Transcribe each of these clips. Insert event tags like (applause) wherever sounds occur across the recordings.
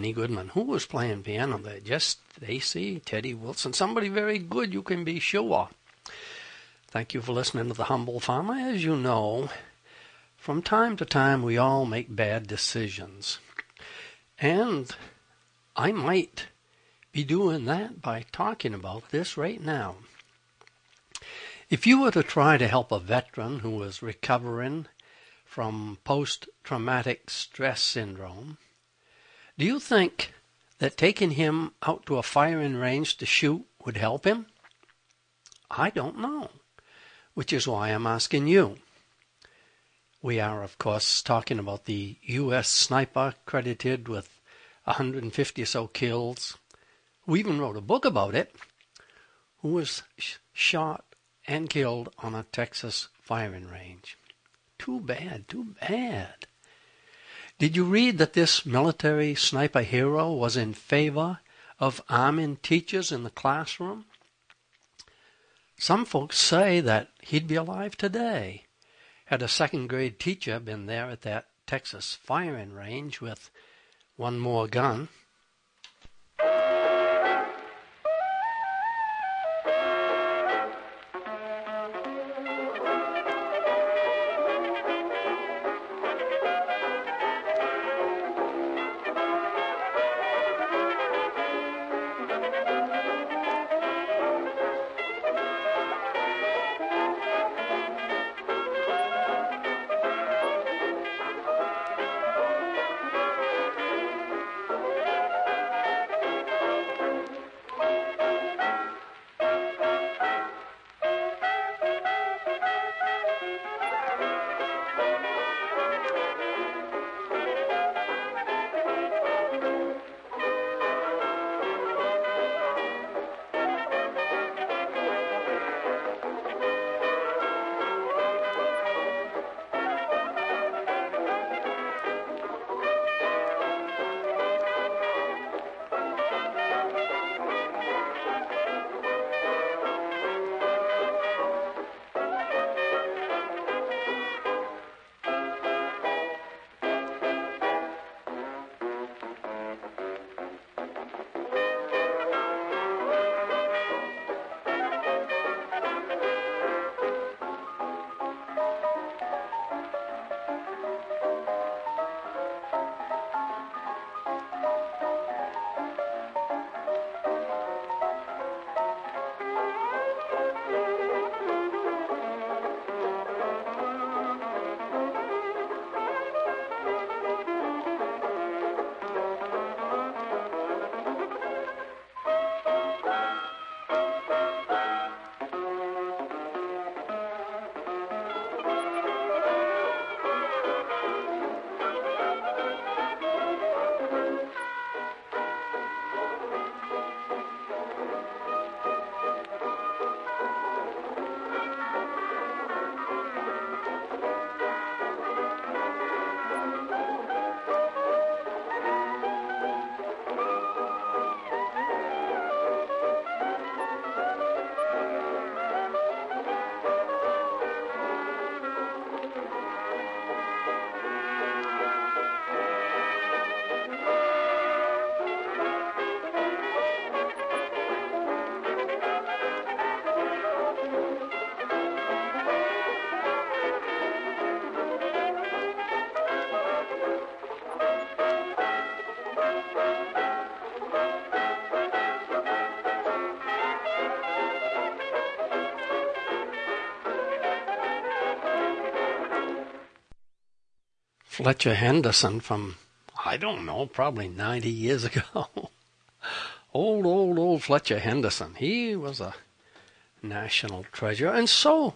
Benny Goodman. Who was playing piano there? Jess Stacy, Teddy Wilson. Somebody very good, you can be sure. Thank you for listening to The Humble Farmer. As you know, from time to time we all make bad decisions. And I might be doing that by talking about this right now. If you were to try to help a veteran who was recovering from post traumatic stress syndrome, do you think that taking him out to a firing range to shoot would help him? I don't know, which is why I'm asking you. We are, of course, talking about the U.S. sniper credited with 150 or so kills, who even wrote a book about it, who was sh- shot and killed on a Texas firing range. Too bad, too bad. Did you read that this military sniper hero was in favor of arming teachers in the classroom? Some folks say that he'd be alive today had a second grade teacher been there at that Texas firing range with one more gun. Fletcher Henderson from, I don't know, probably 90 years ago. (laughs) old, old, old Fletcher Henderson. He was a national treasure. And so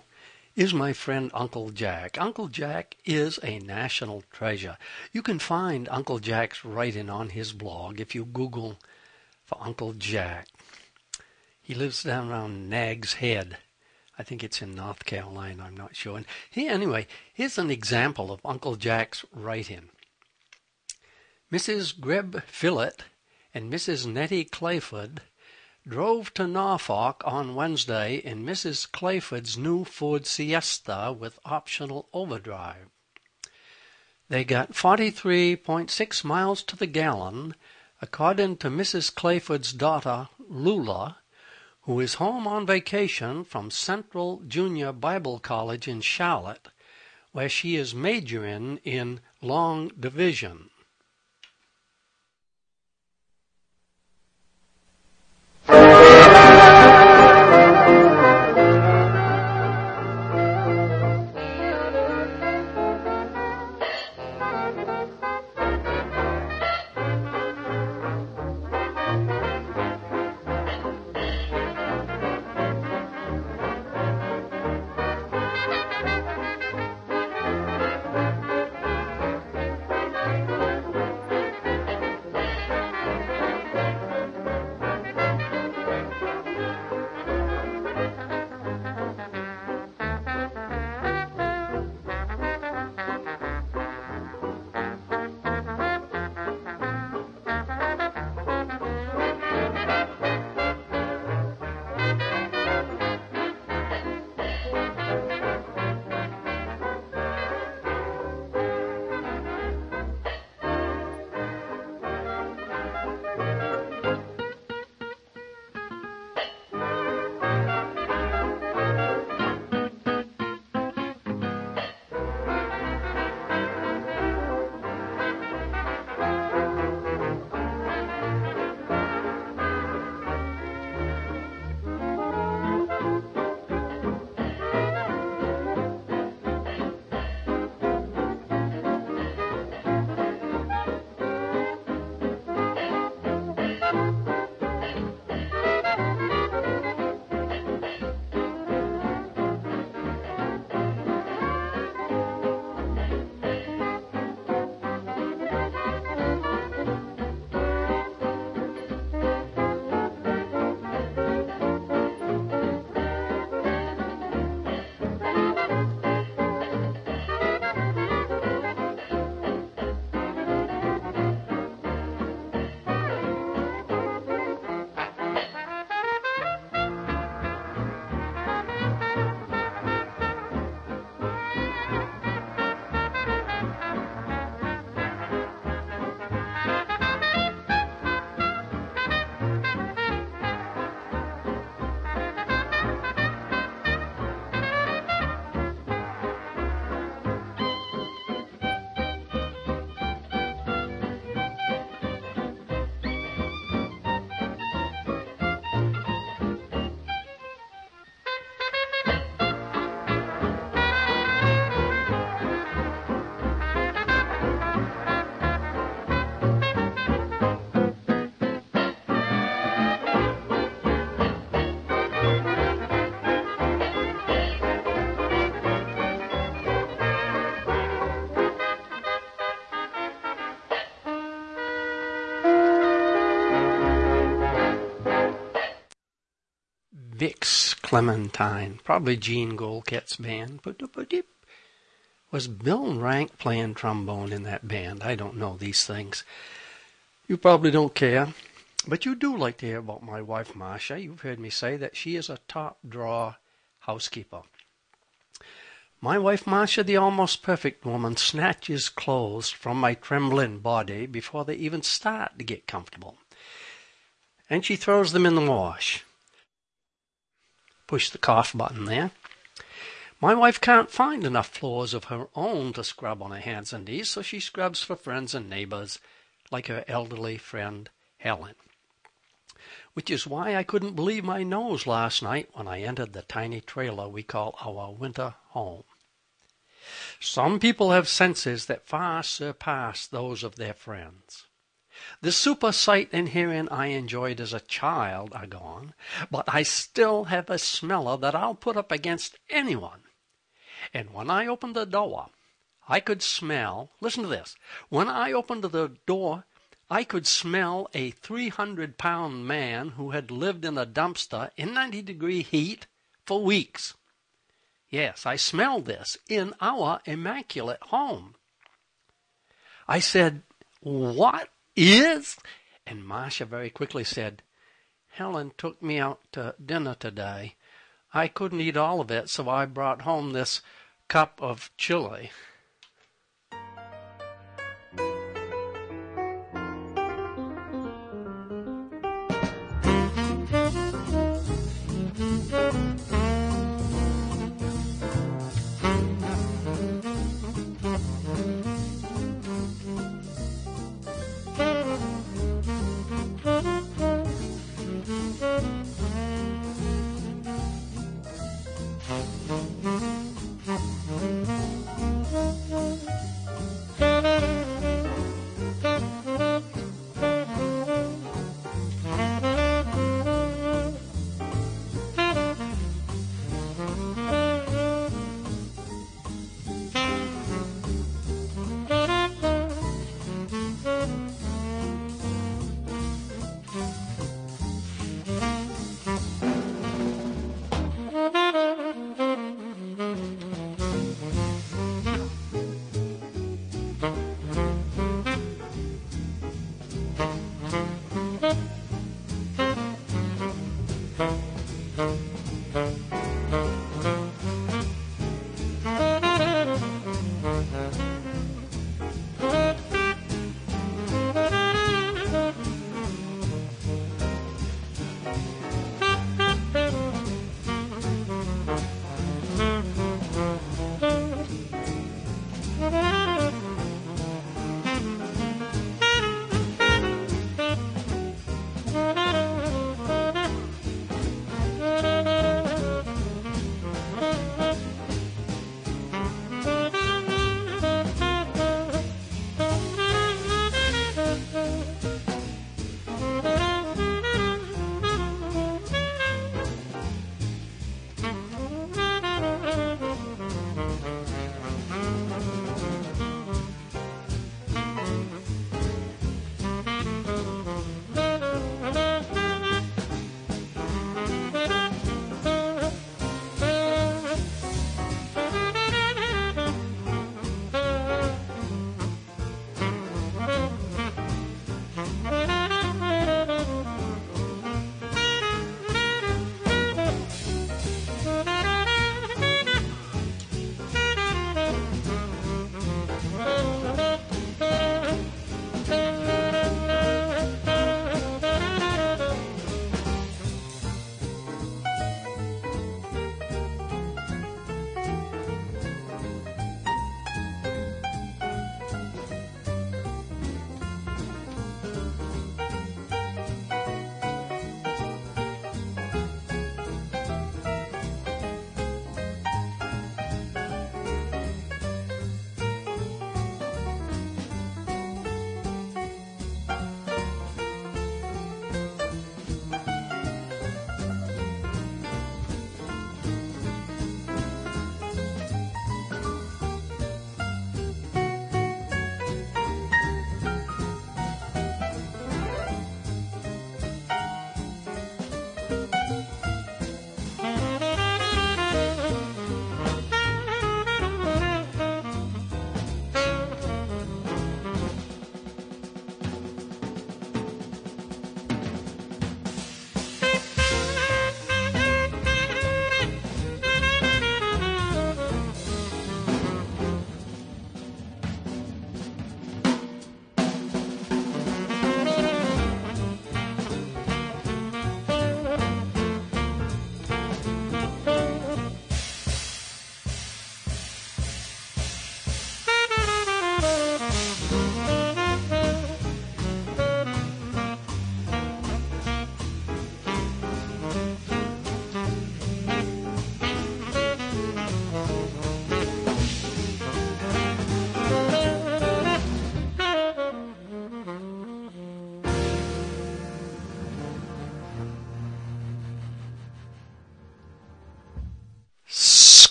is my friend Uncle Jack. Uncle Jack is a national treasure. You can find Uncle Jack's writing on his blog if you Google for Uncle Jack. He lives down around Nag's Head. I think it's in North Carolina, I'm not sure. And he, anyway, here's an example of Uncle Jack's writing. Mrs. Greb Phillott and Mrs. Nettie Clayford drove to Norfolk on Wednesday in Mrs. Clayford's new Ford Siesta with optional overdrive. They got 43.6 miles to the gallon, according to Mrs. Clayford's daughter, Lula, who is home on vacation from Central Junior Bible College in Charlotte, where she is majoring in long division. Clementine, probably Jean Goldkette's band. Was Bill Rank playing trombone in that band? I don't know these things. You probably don't care, but you do like to hear about my wife, Marcia. You've heard me say that she is a top draw housekeeper. My wife Marcia, the almost perfect woman, snatches clothes from my trembling body before they even start to get comfortable. And she throws them in the wash. Push the cough button there. My wife can't find enough floors of her own to scrub on her hands and knees, so she scrubs for friends and neighbors, like her elderly friend Helen. Which is why I couldn't believe my nose last night when I entered the tiny trailer we call our winter home. Some people have senses that far surpass those of their friends. The super sight and hearing I enjoyed as a child are gone, but I still have a smeller that I'll put up against anyone. And when I opened the door, I could smell, listen to this, when I opened the door, I could smell a 300 pound man who had lived in a dumpster in 90 degree heat for weeks. Yes, I smelled this in our immaculate home. I said, What is? And Marcia very quickly said, Helen took me out to dinner today. I couldn't eat all of it, so I brought home this cup of chili.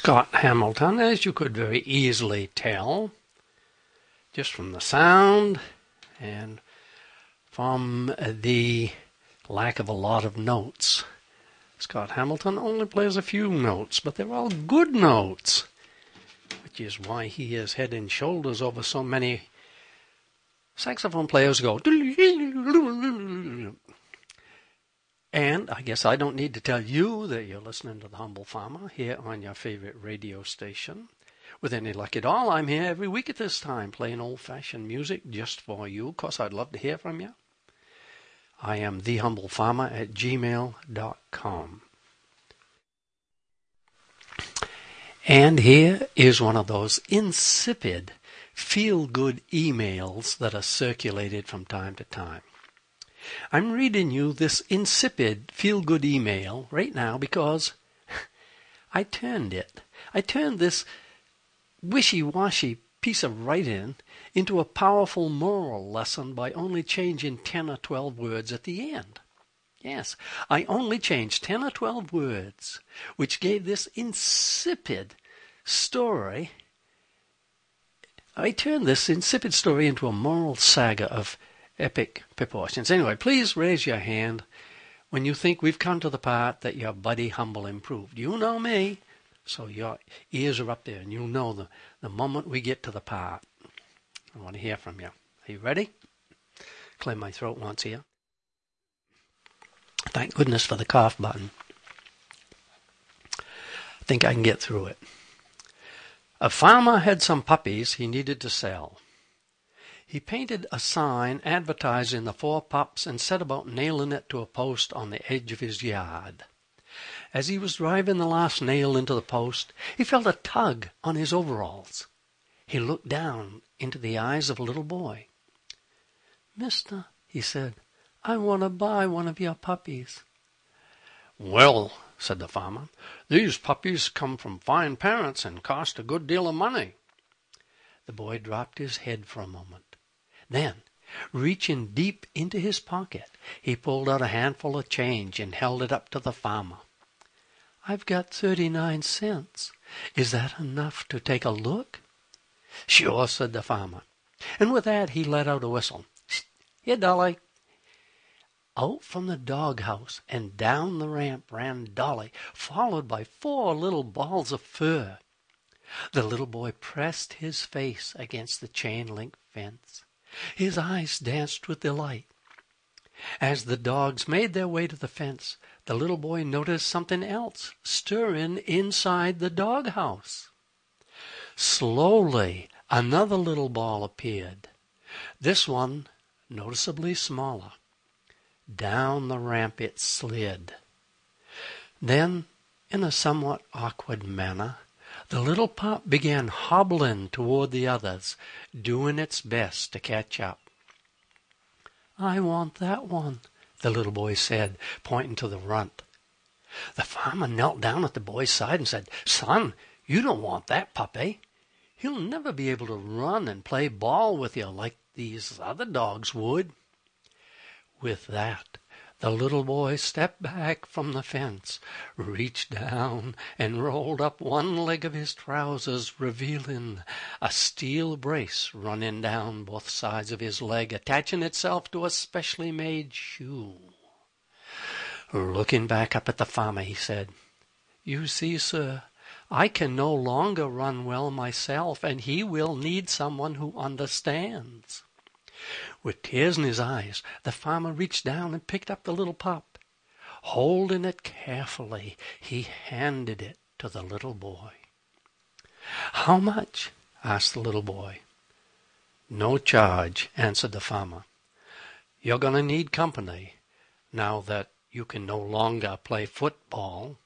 Scott Hamilton, as you could very easily tell, just from the sound and from the lack of a lot of notes. Scott Hamilton only plays a few notes, but they're all good notes, which is why he is head and shoulders over so many saxophone players go. And I guess I don't need to tell you that you're listening to The Humble Farmer here on your favorite radio station. With any luck at all, I'm here every week at this time playing old fashioned music just for you. Of course, I'd love to hear from you. I am thehumblefarmer at gmail.com. And here is one of those insipid, feel good emails that are circulated from time to time. I'm reading you this insipid feel good email right now because (laughs) I turned it. I turned this wishy washy piece of writing into a powerful moral lesson by only changing 10 or 12 words at the end. Yes, I only changed 10 or 12 words, which gave this insipid story. I turned this insipid story into a moral saga of epic proportions. Anyway, please raise your hand when you think we've come to the part that your buddy Humble improved. You know me, so your ears are up there, and you'll know the, the moment we get to the part. I want to hear from you. Are you ready? Clear my throat once here. Thank goodness for the cough button. I think I can get through it. A farmer had some puppies he needed to sell. He painted a sign advertising the four pups and set about nailing it to a post on the edge of his yard. As he was driving the last nail into the post, he felt a tug on his overalls. He looked down into the eyes of a little boy. Mister, he said, I want to buy one of your puppies. Well, said the farmer, these puppies come from fine parents and cost a good deal of money. The boy dropped his head for a moment. Then, reaching deep into his pocket, he pulled out a handful of change and held it up to the farmer. I've got thirty nine cents. Is that enough to take a look? Sure, said the farmer. And with that he let out a whistle. Here, Dolly. Out from the doghouse and down the ramp ran Dolly, followed by four little balls of fur. The little boy pressed his face against the chain link fence. His eyes danced with delight. As the dogs made their way to the fence, the little boy noticed something else stirring inside the doghouse. Slowly, another little ball appeared, this one noticeably smaller. Down the ramp it slid. Then, in a somewhat awkward manner, the little pup began hobbling toward the others, doing its best to catch up. I want that one, the little boy said, pointing to the runt. The farmer knelt down at the boy's side and said, Son, you don't want that puppy. He'll never be able to run and play ball with you like these other dogs would. With that, the little boy stepped back from the fence, reached down, and rolled up one leg of his trousers, revealing a steel brace running down both sides of his leg, attaching itself to a specially made shoe. Looking back up at the farmer, he said, You see, sir, I can no longer run well myself, and he will need someone who understands. With tears in his eyes, the farmer reached down and picked up the little pup. Holding it carefully, he handed it to the little boy. How much? asked the little boy. No charge, answered the farmer. You're going to need company now that you can no longer play football.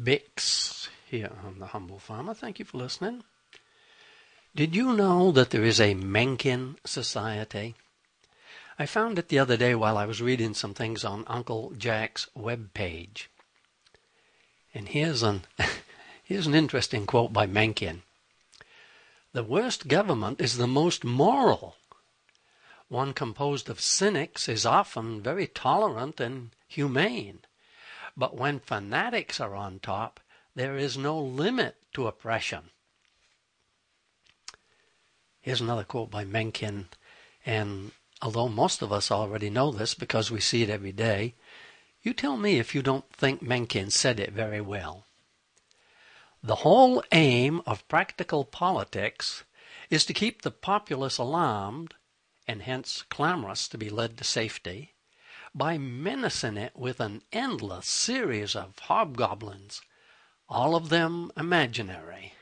Bix here on The Humble Farmer. Thank you for listening. Did you know that there is a Mencken Society? I found it the other day while I was reading some things on Uncle Jack's web page. And here's an (laughs) here's an interesting quote by Mencken. The worst government is the most moral. One composed of cynics is often very tolerant and humane. But when fanatics are on top, there is no limit to oppression. Here's another quote by Mencken, and although most of us already know this because we see it every day, you tell me if you don't think Mencken said it very well. The whole aim of practical politics is to keep the populace alarmed, and hence clamorous to be led to safety, by menacing it with an endless series of hobgoblins, all of them imaginary.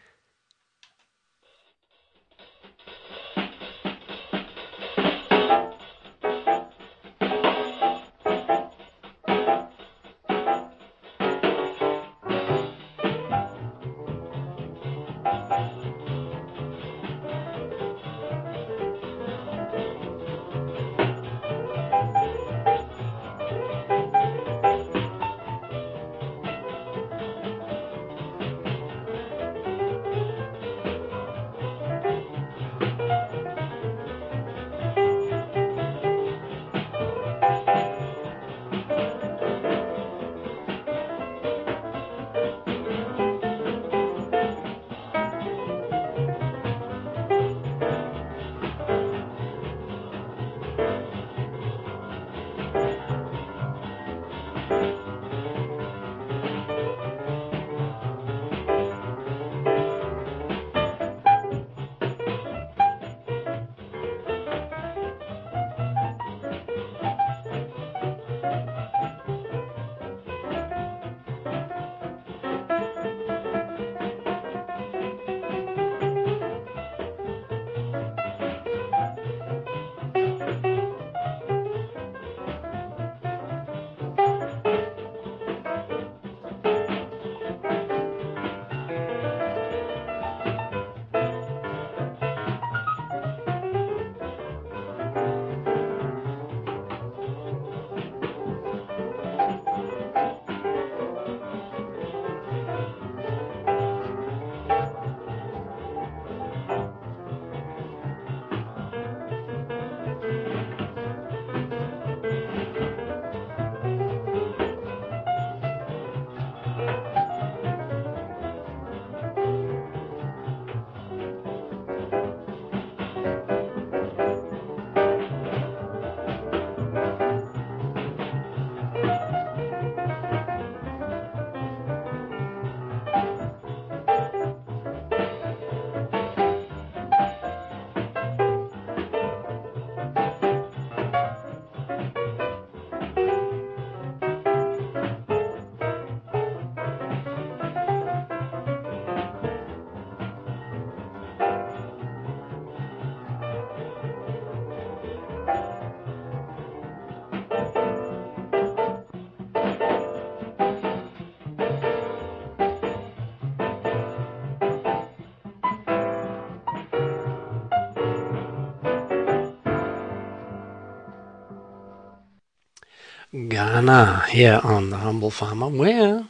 Ghana here on The Humble Farmer, where,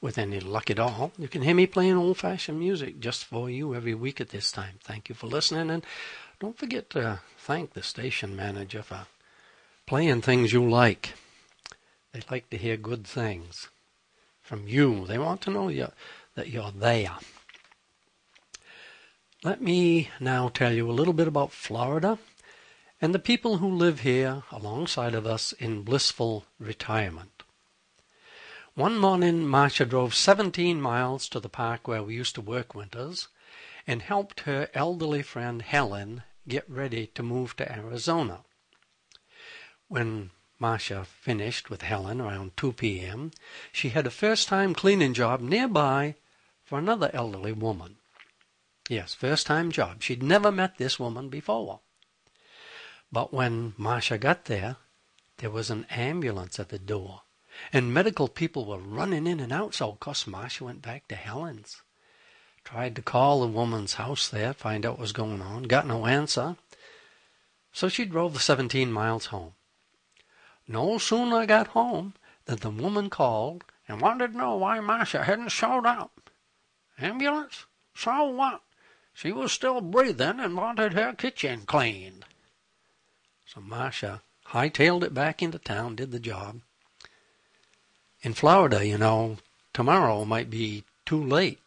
with any luck at all, you can hear me playing old fashioned music just for you every week at this time. Thank you for listening, and don't forget to thank the station manager for playing things you like. They like to hear good things from you. They want to know you, that you're there. Let me now tell you a little bit about Florida and the people who live here alongside of us in blissful retirement. One morning, Marcia drove 17 miles to the park where we used to work winters and helped her elderly friend Helen get ready to move to Arizona. When Marcia finished with Helen around 2 p.m., she had a first time cleaning job nearby for another elderly woman. Yes, first time job. She'd never met this woman before. But when Marcia got there, there was an ambulance at the door, And medical people were running in and out, so of course Marcia went back to Helen's. Tried to call the woman's house there, find out what was going on, got no answer. So she drove the 17 miles home. No sooner got home than the woman called and wanted to know why Marcia hadn't showed up. Ambulance? So what? She was still breathing and wanted her kitchen cleaned. So Marcia hightailed it back into town, did the job. In Florida, you know, tomorrow might be too late.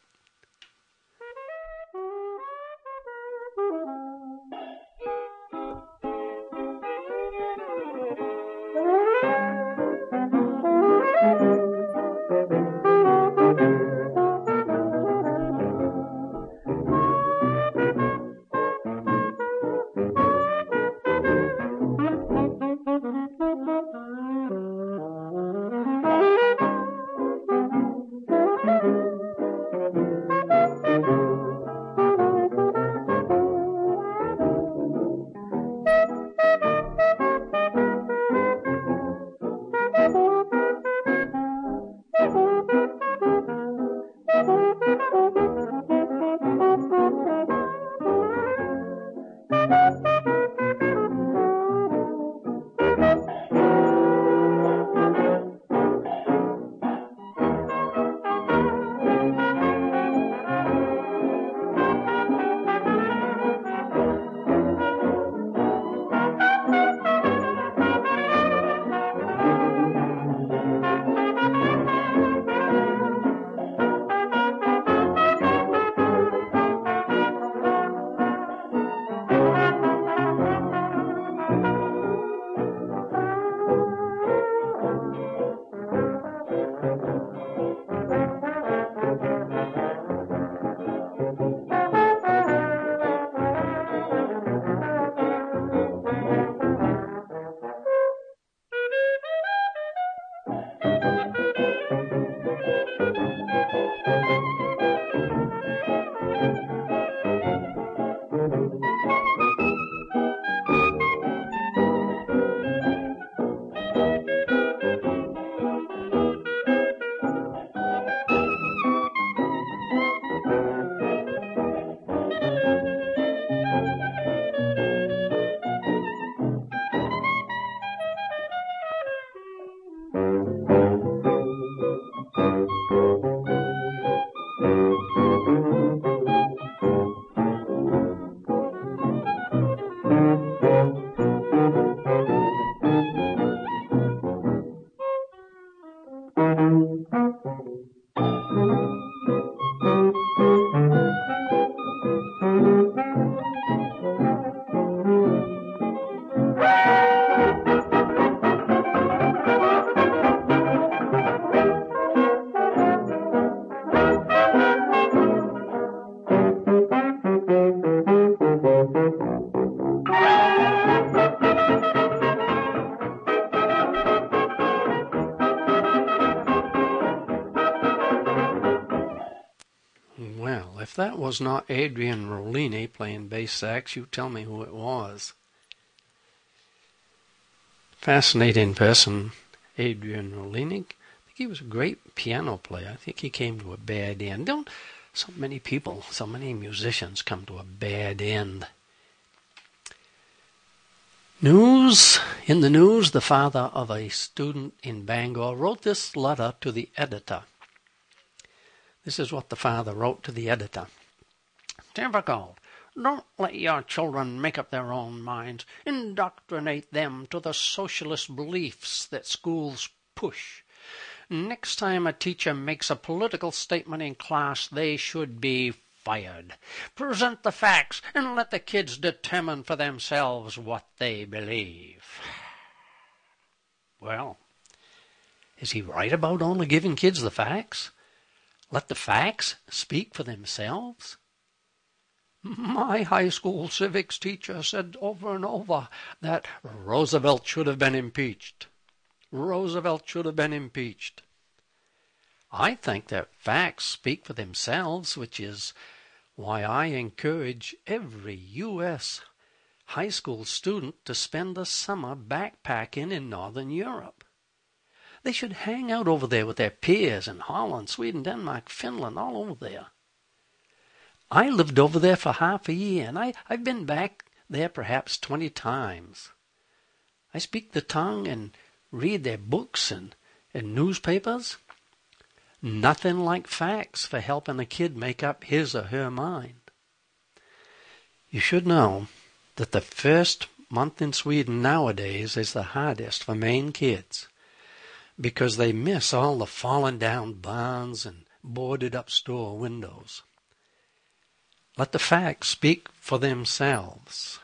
Was not Adrian Rollini playing bass sax, you tell me who it was. Fascinating person, Adrian Rollini. I think he was a great piano player. I think he came to a bad end. Don't so many people, so many musicians come to a bad end. News in the news, the father of a student in Bangor wrote this letter to the editor. This is what the father wrote to the editor. Difficult. Don't let your children make up their own minds. Indoctrinate them to the socialist beliefs that schools push. Next time a teacher makes a political statement in class, they should be fired. Present the facts and let the kids determine for themselves what they believe. Well, is he right about only giving kids the facts? Let the facts speak for themselves? My high school civics teacher said over and over that Roosevelt should have been impeached. Roosevelt should have been impeached. I think that facts speak for themselves, which is why I encourage every U.S. high school student to spend the summer backpacking in Northern Europe. They should hang out over there with their peers in Holland, Sweden, Denmark, Finland, all over there. I lived over there for half a year, and I, I've been back there perhaps twenty times. I speak the tongue and read their books and, and newspapers. Nothing like facts for helping a kid make up his or her mind. You should know that the first month in Sweden nowadays is the hardest for Maine kids because they miss all the fallen down barns and boarded up store windows. Let the facts speak for themselves.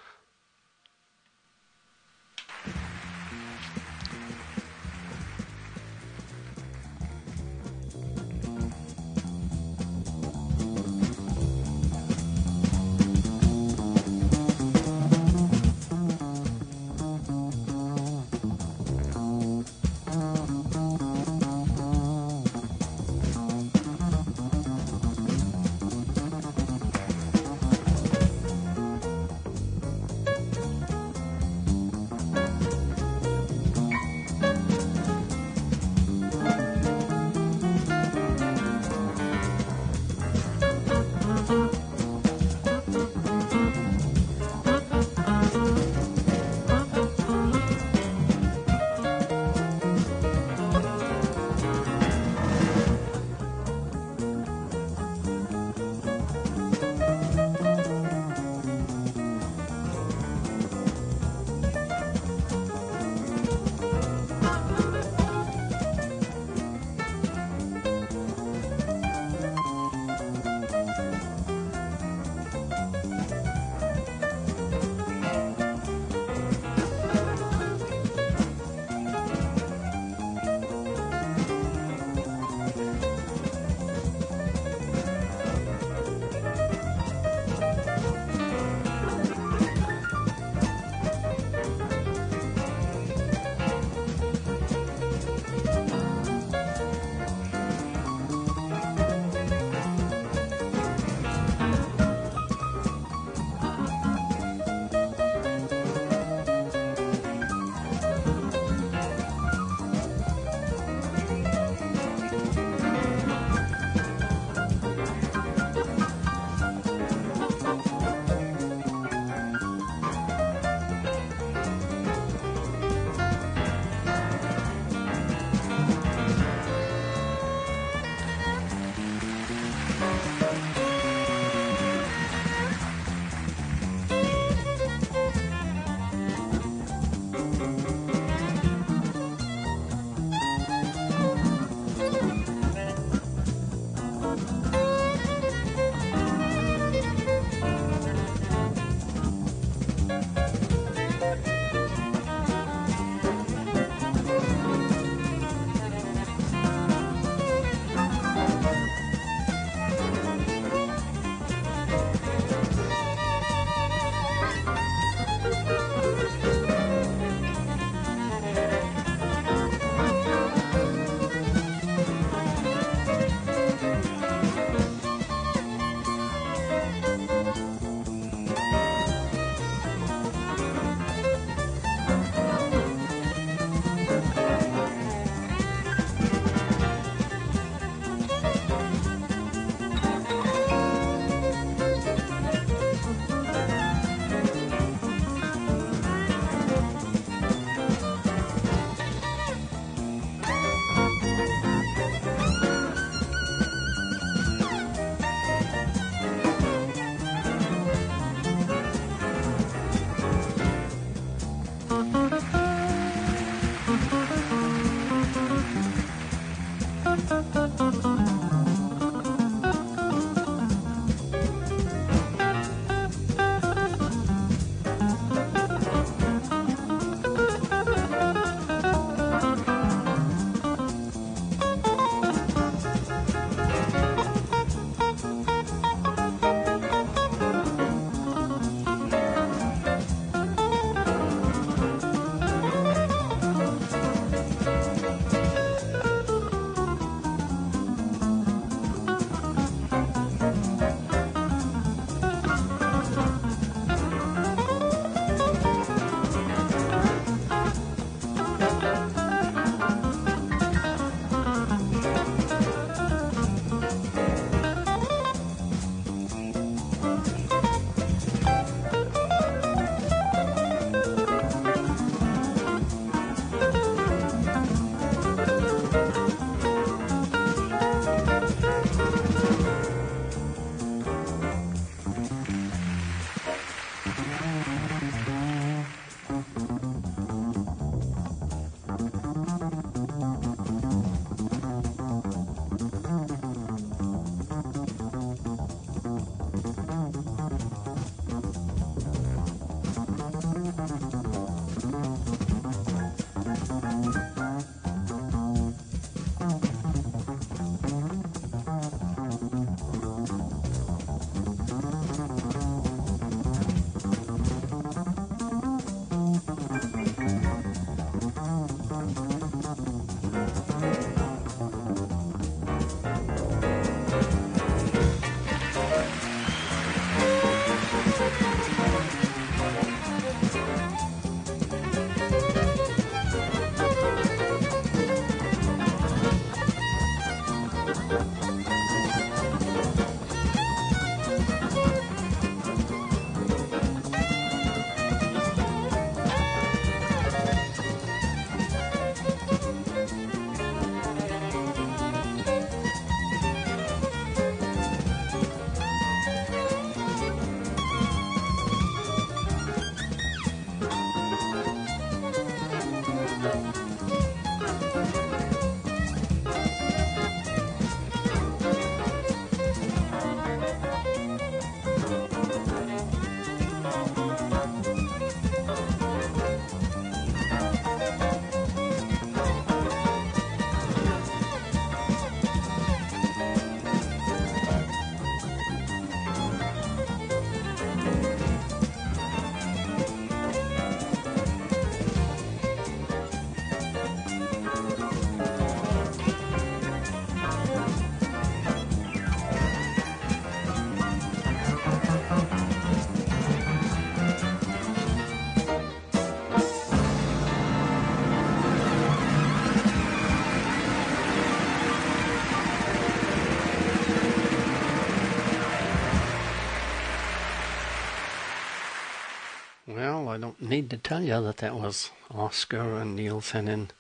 Need to tell you that that was Oscar and Nielsen and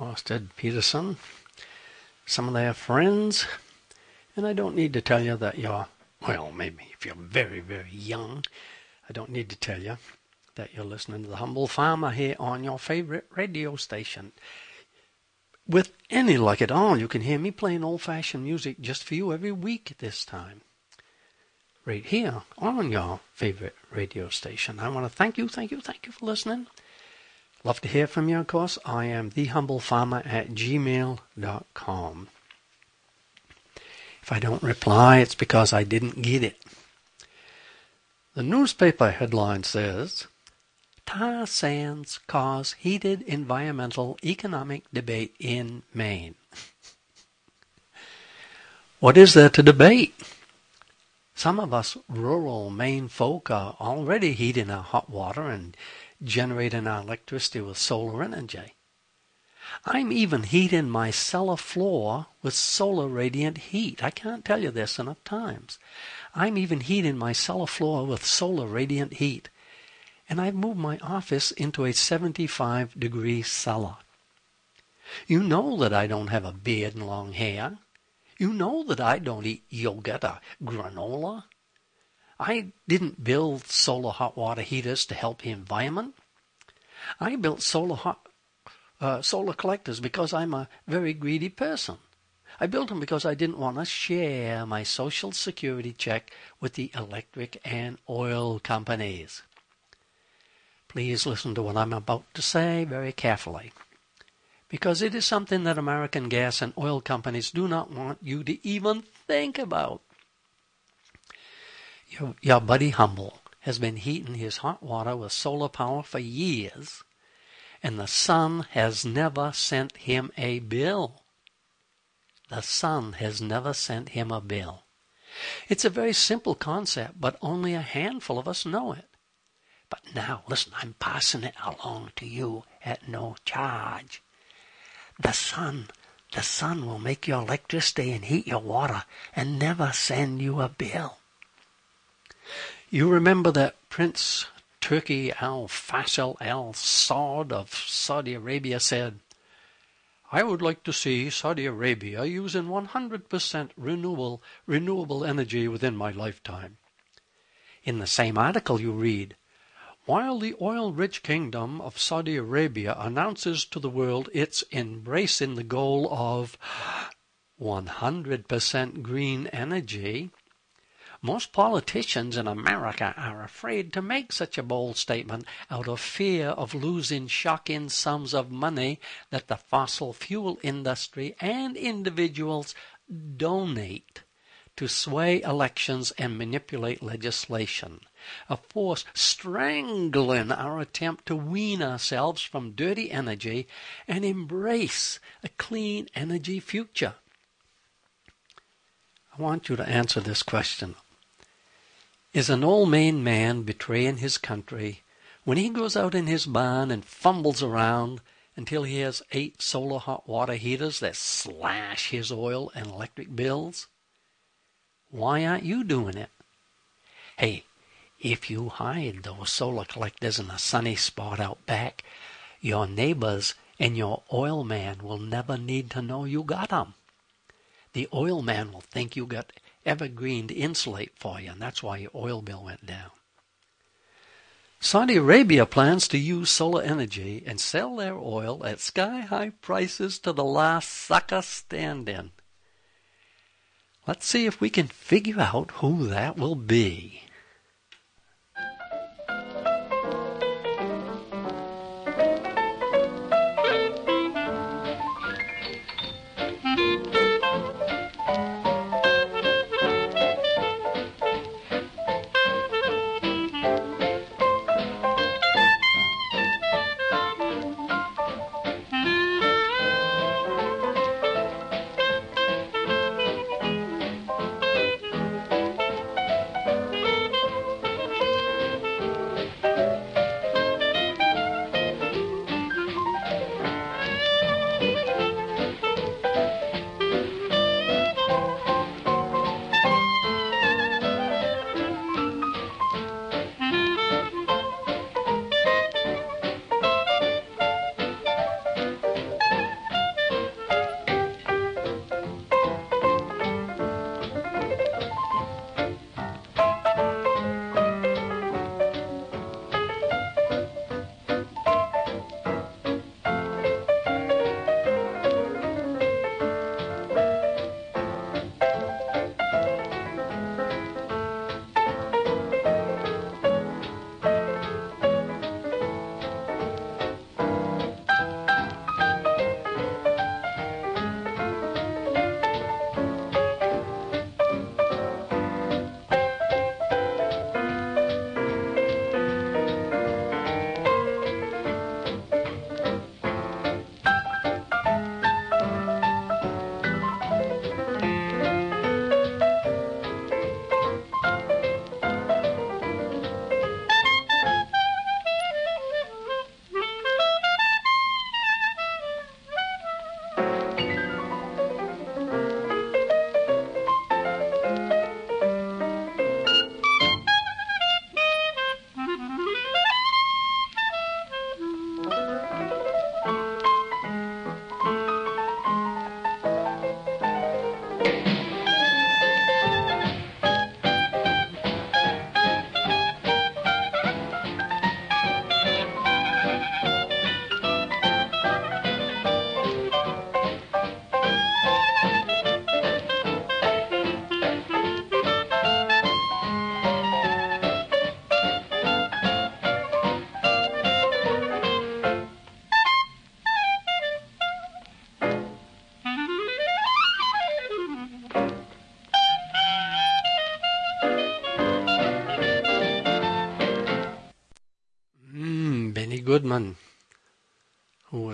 Orsted Peterson, some of their friends. And I don't need to tell you that you're, well, maybe if you're very, very young, I don't need to tell you that you're listening to the Humble Farmer here on your favorite radio station. With any luck at all, you can hear me playing old fashioned music just for you every week at this time right here on your favorite radio station. I want to thank you, thank you, thank you for listening. Love to hear from you, of course. I am thehumble.farmer at gmail.com. If I don't reply, it's because I didn't get it. The newspaper headline says Tar sands cause heated environmental economic debate in Maine. (laughs) what is there to debate? Some of us rural Maine folk are already heating our hot water and generating our electricity with solar energy. I'm even heating my cellar floor with solar radiant heat. I can't tell you this enough times. I'm even heating my cellar floor with solar radiant heat. And I've moved my office into a 75 degree cellar. You know that I don't have a beard and long hair. You know that I don't eat yogurt or granola. I didn't build solar hot water heaters to help the environment. I built solar hot uh, solar collectors because I'm a very greedy person. I built them because I didn't want to share my social security check with the electric and oil companies. Please listen to what I'm about to say very carefully because it is something that American gas and oil companies do not want you to even think about. Your, your buddy Humble has been heating his hot water with solar power for years, and the sun has never sent him a bill. The sun has never sent him a bill. It's a very simple concept, but only a handful of us know it. But now, listen, I'm passing it along to you at no charge. The sun, the sun will make your electricity and heat your water and never send you a bill. You remember that Prince Turki al Faisal al Saud of Saudi Arabia said, I would like to see Saudi Arabia using 100% renewable, renewable energy within my lifetime. In the same article you read, while the oil-rich kingdom of Saudi Arabia announces to the world its embracing the goal of 100% green energy, most politicians in America are afraid to make such a bold statement out of fear of losing shocking sums of money that the fossil fuel industry and individuals donate to sway elections and manipulate legislation. A force strangling our attempt to wean ourselves from dirty energy and embrace a clean energy future. I want you to answer this question. Is an old Maine man betraying his country when he goes out in his barn and fumbles around until he has eight solar hot water heaters that slash his oil and electric bills? Why aren't you doing it? Hey, if you hide those solar collectors in a sunny spot out back, your neighbors and your oil man will never need to know you got 'em. The oil man will think you got evergreen to insulate for you, and that's why your oil bill went down. Saudi Arabia plans to use solar energy and sell their oil at sky high prices to the last sucker standing. Let's see if we can figure out who that will be.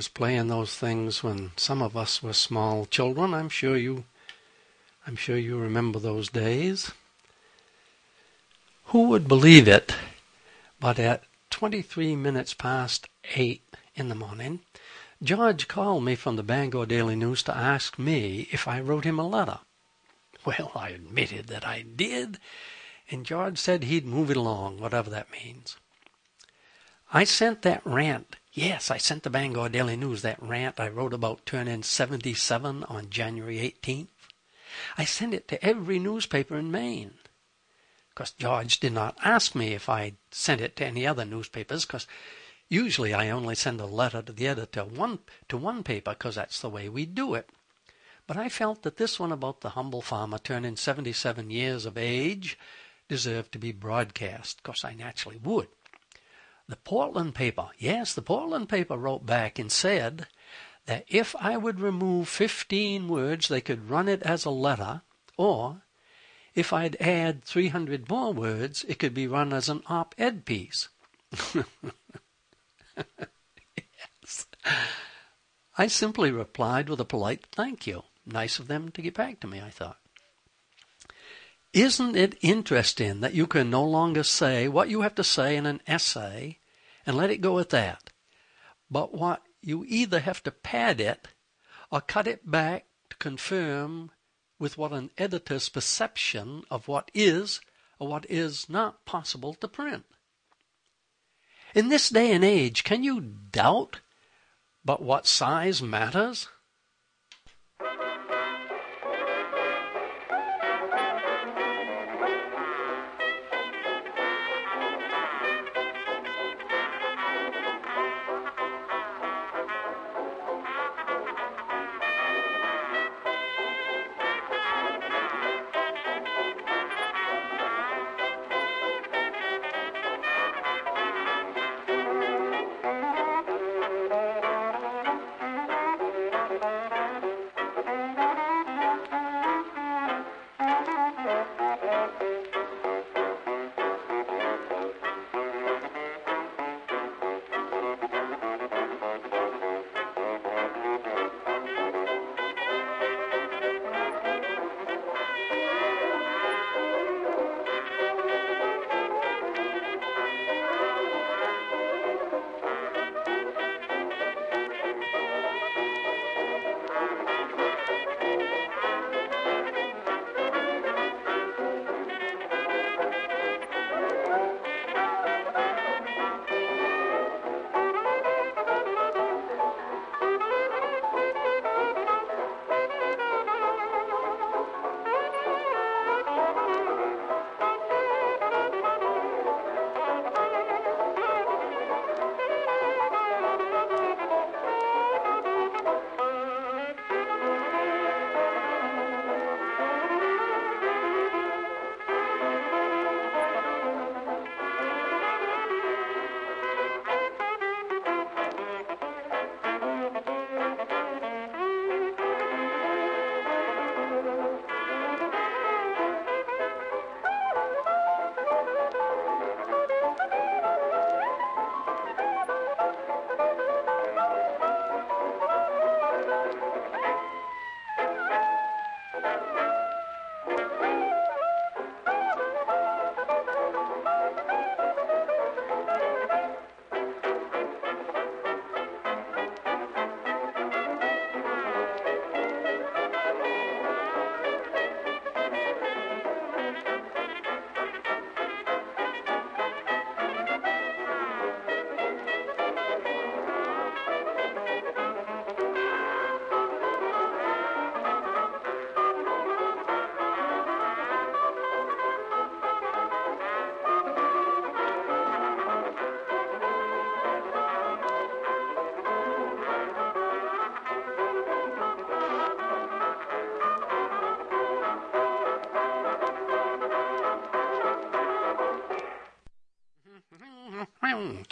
Was playing those things when some of us were small children. I'm sure you I'm sure you remember those days. Who would believe it? But at 23 minutes past 8 in the morning, George called me from the Bangor Daily News to ask me if I wrote him a letter. Well, I admitted that I did, and George said he'd move it along, whatever that means. I sent that rant. Yes, I sent the Bangor Daily News that rant I wrote about turning 77 on January 18th. I sent it to every newspaper in Maine. Because George did not ask me if I sent it to any other newspapers, because usually I only send a letter to the editor one to one paper, because that's the way we do it. But I felt that this one about the humble farmer turning 77 years of age deserved to be broadcast, because I naturally would. The Portland paper, yes, the Portland paper wrote back and said that if I would remove 15 words, they could run it as a letter, or if I'd add 300 more words, it could be run as an op-ed piece. (laughs) yes. I simply replied with a polite thank you. Nice of them to get back to me, I thought. Isn't it interesting that you can no longer say what you have to say in an essay and let it go at that? But what you either have to pad it or cut it back to confirm with what an editor's perception of what is or what is not possible to print. In this day and age, can you doubt but what size matters?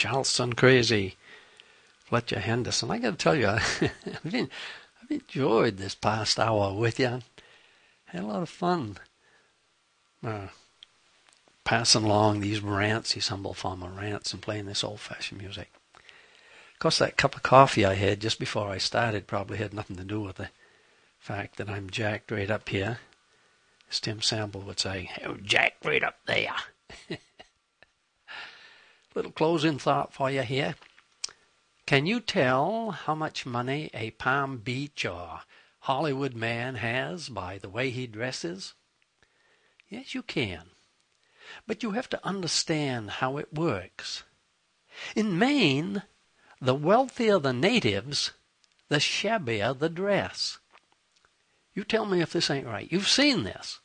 Charleston Crazy, Fletcher Henderson. I got to tell you, (laughs) I've, been, I've enjoyed this past hour with you. Had a lot of fun uh, passing along these rants, these humble farmer rants, and playing this old-fashioned music. Of course, that cup of coffee I had just before I started probably had nothing to do with the fact that I'm jacked right up here. As Tim Sample would say, oh, jacked right up there. (laughs) Little closing thought for you here. Can you tell how much money a Palm Beach or Hollywood man has by the way he dresses? Yes, you can. But you have to understand how it works. In Maine, the wealthier the natives, the shabbier the dress. You tell me if this ain't right. You've seen this.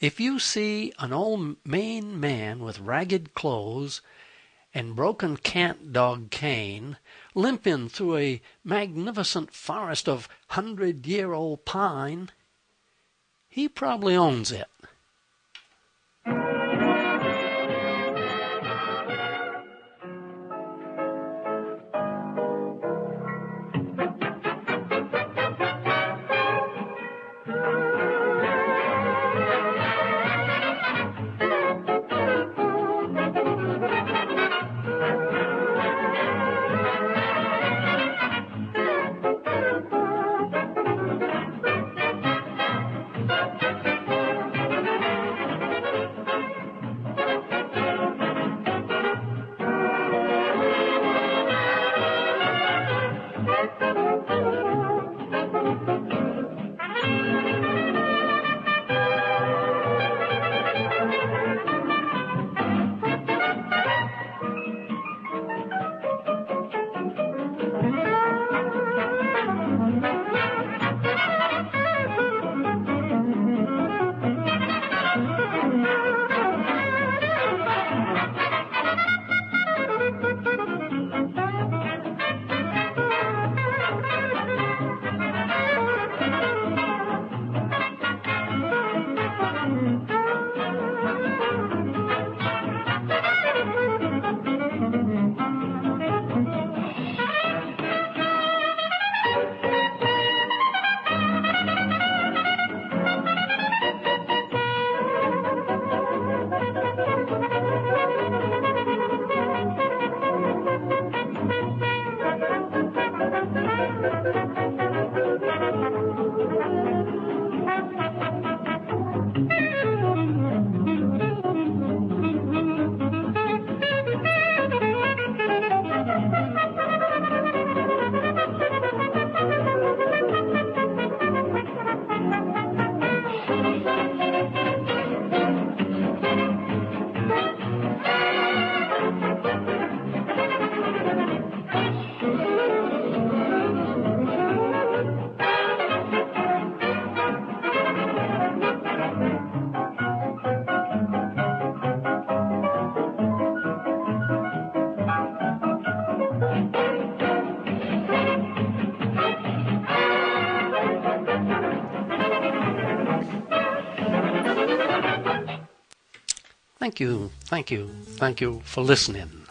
If you see an old Maine man with ragged clothes and broken cant dog cane, limping through a magnificent forest of hundred year old pine, he probably owns it. Thank you, thank you, thank you for listening.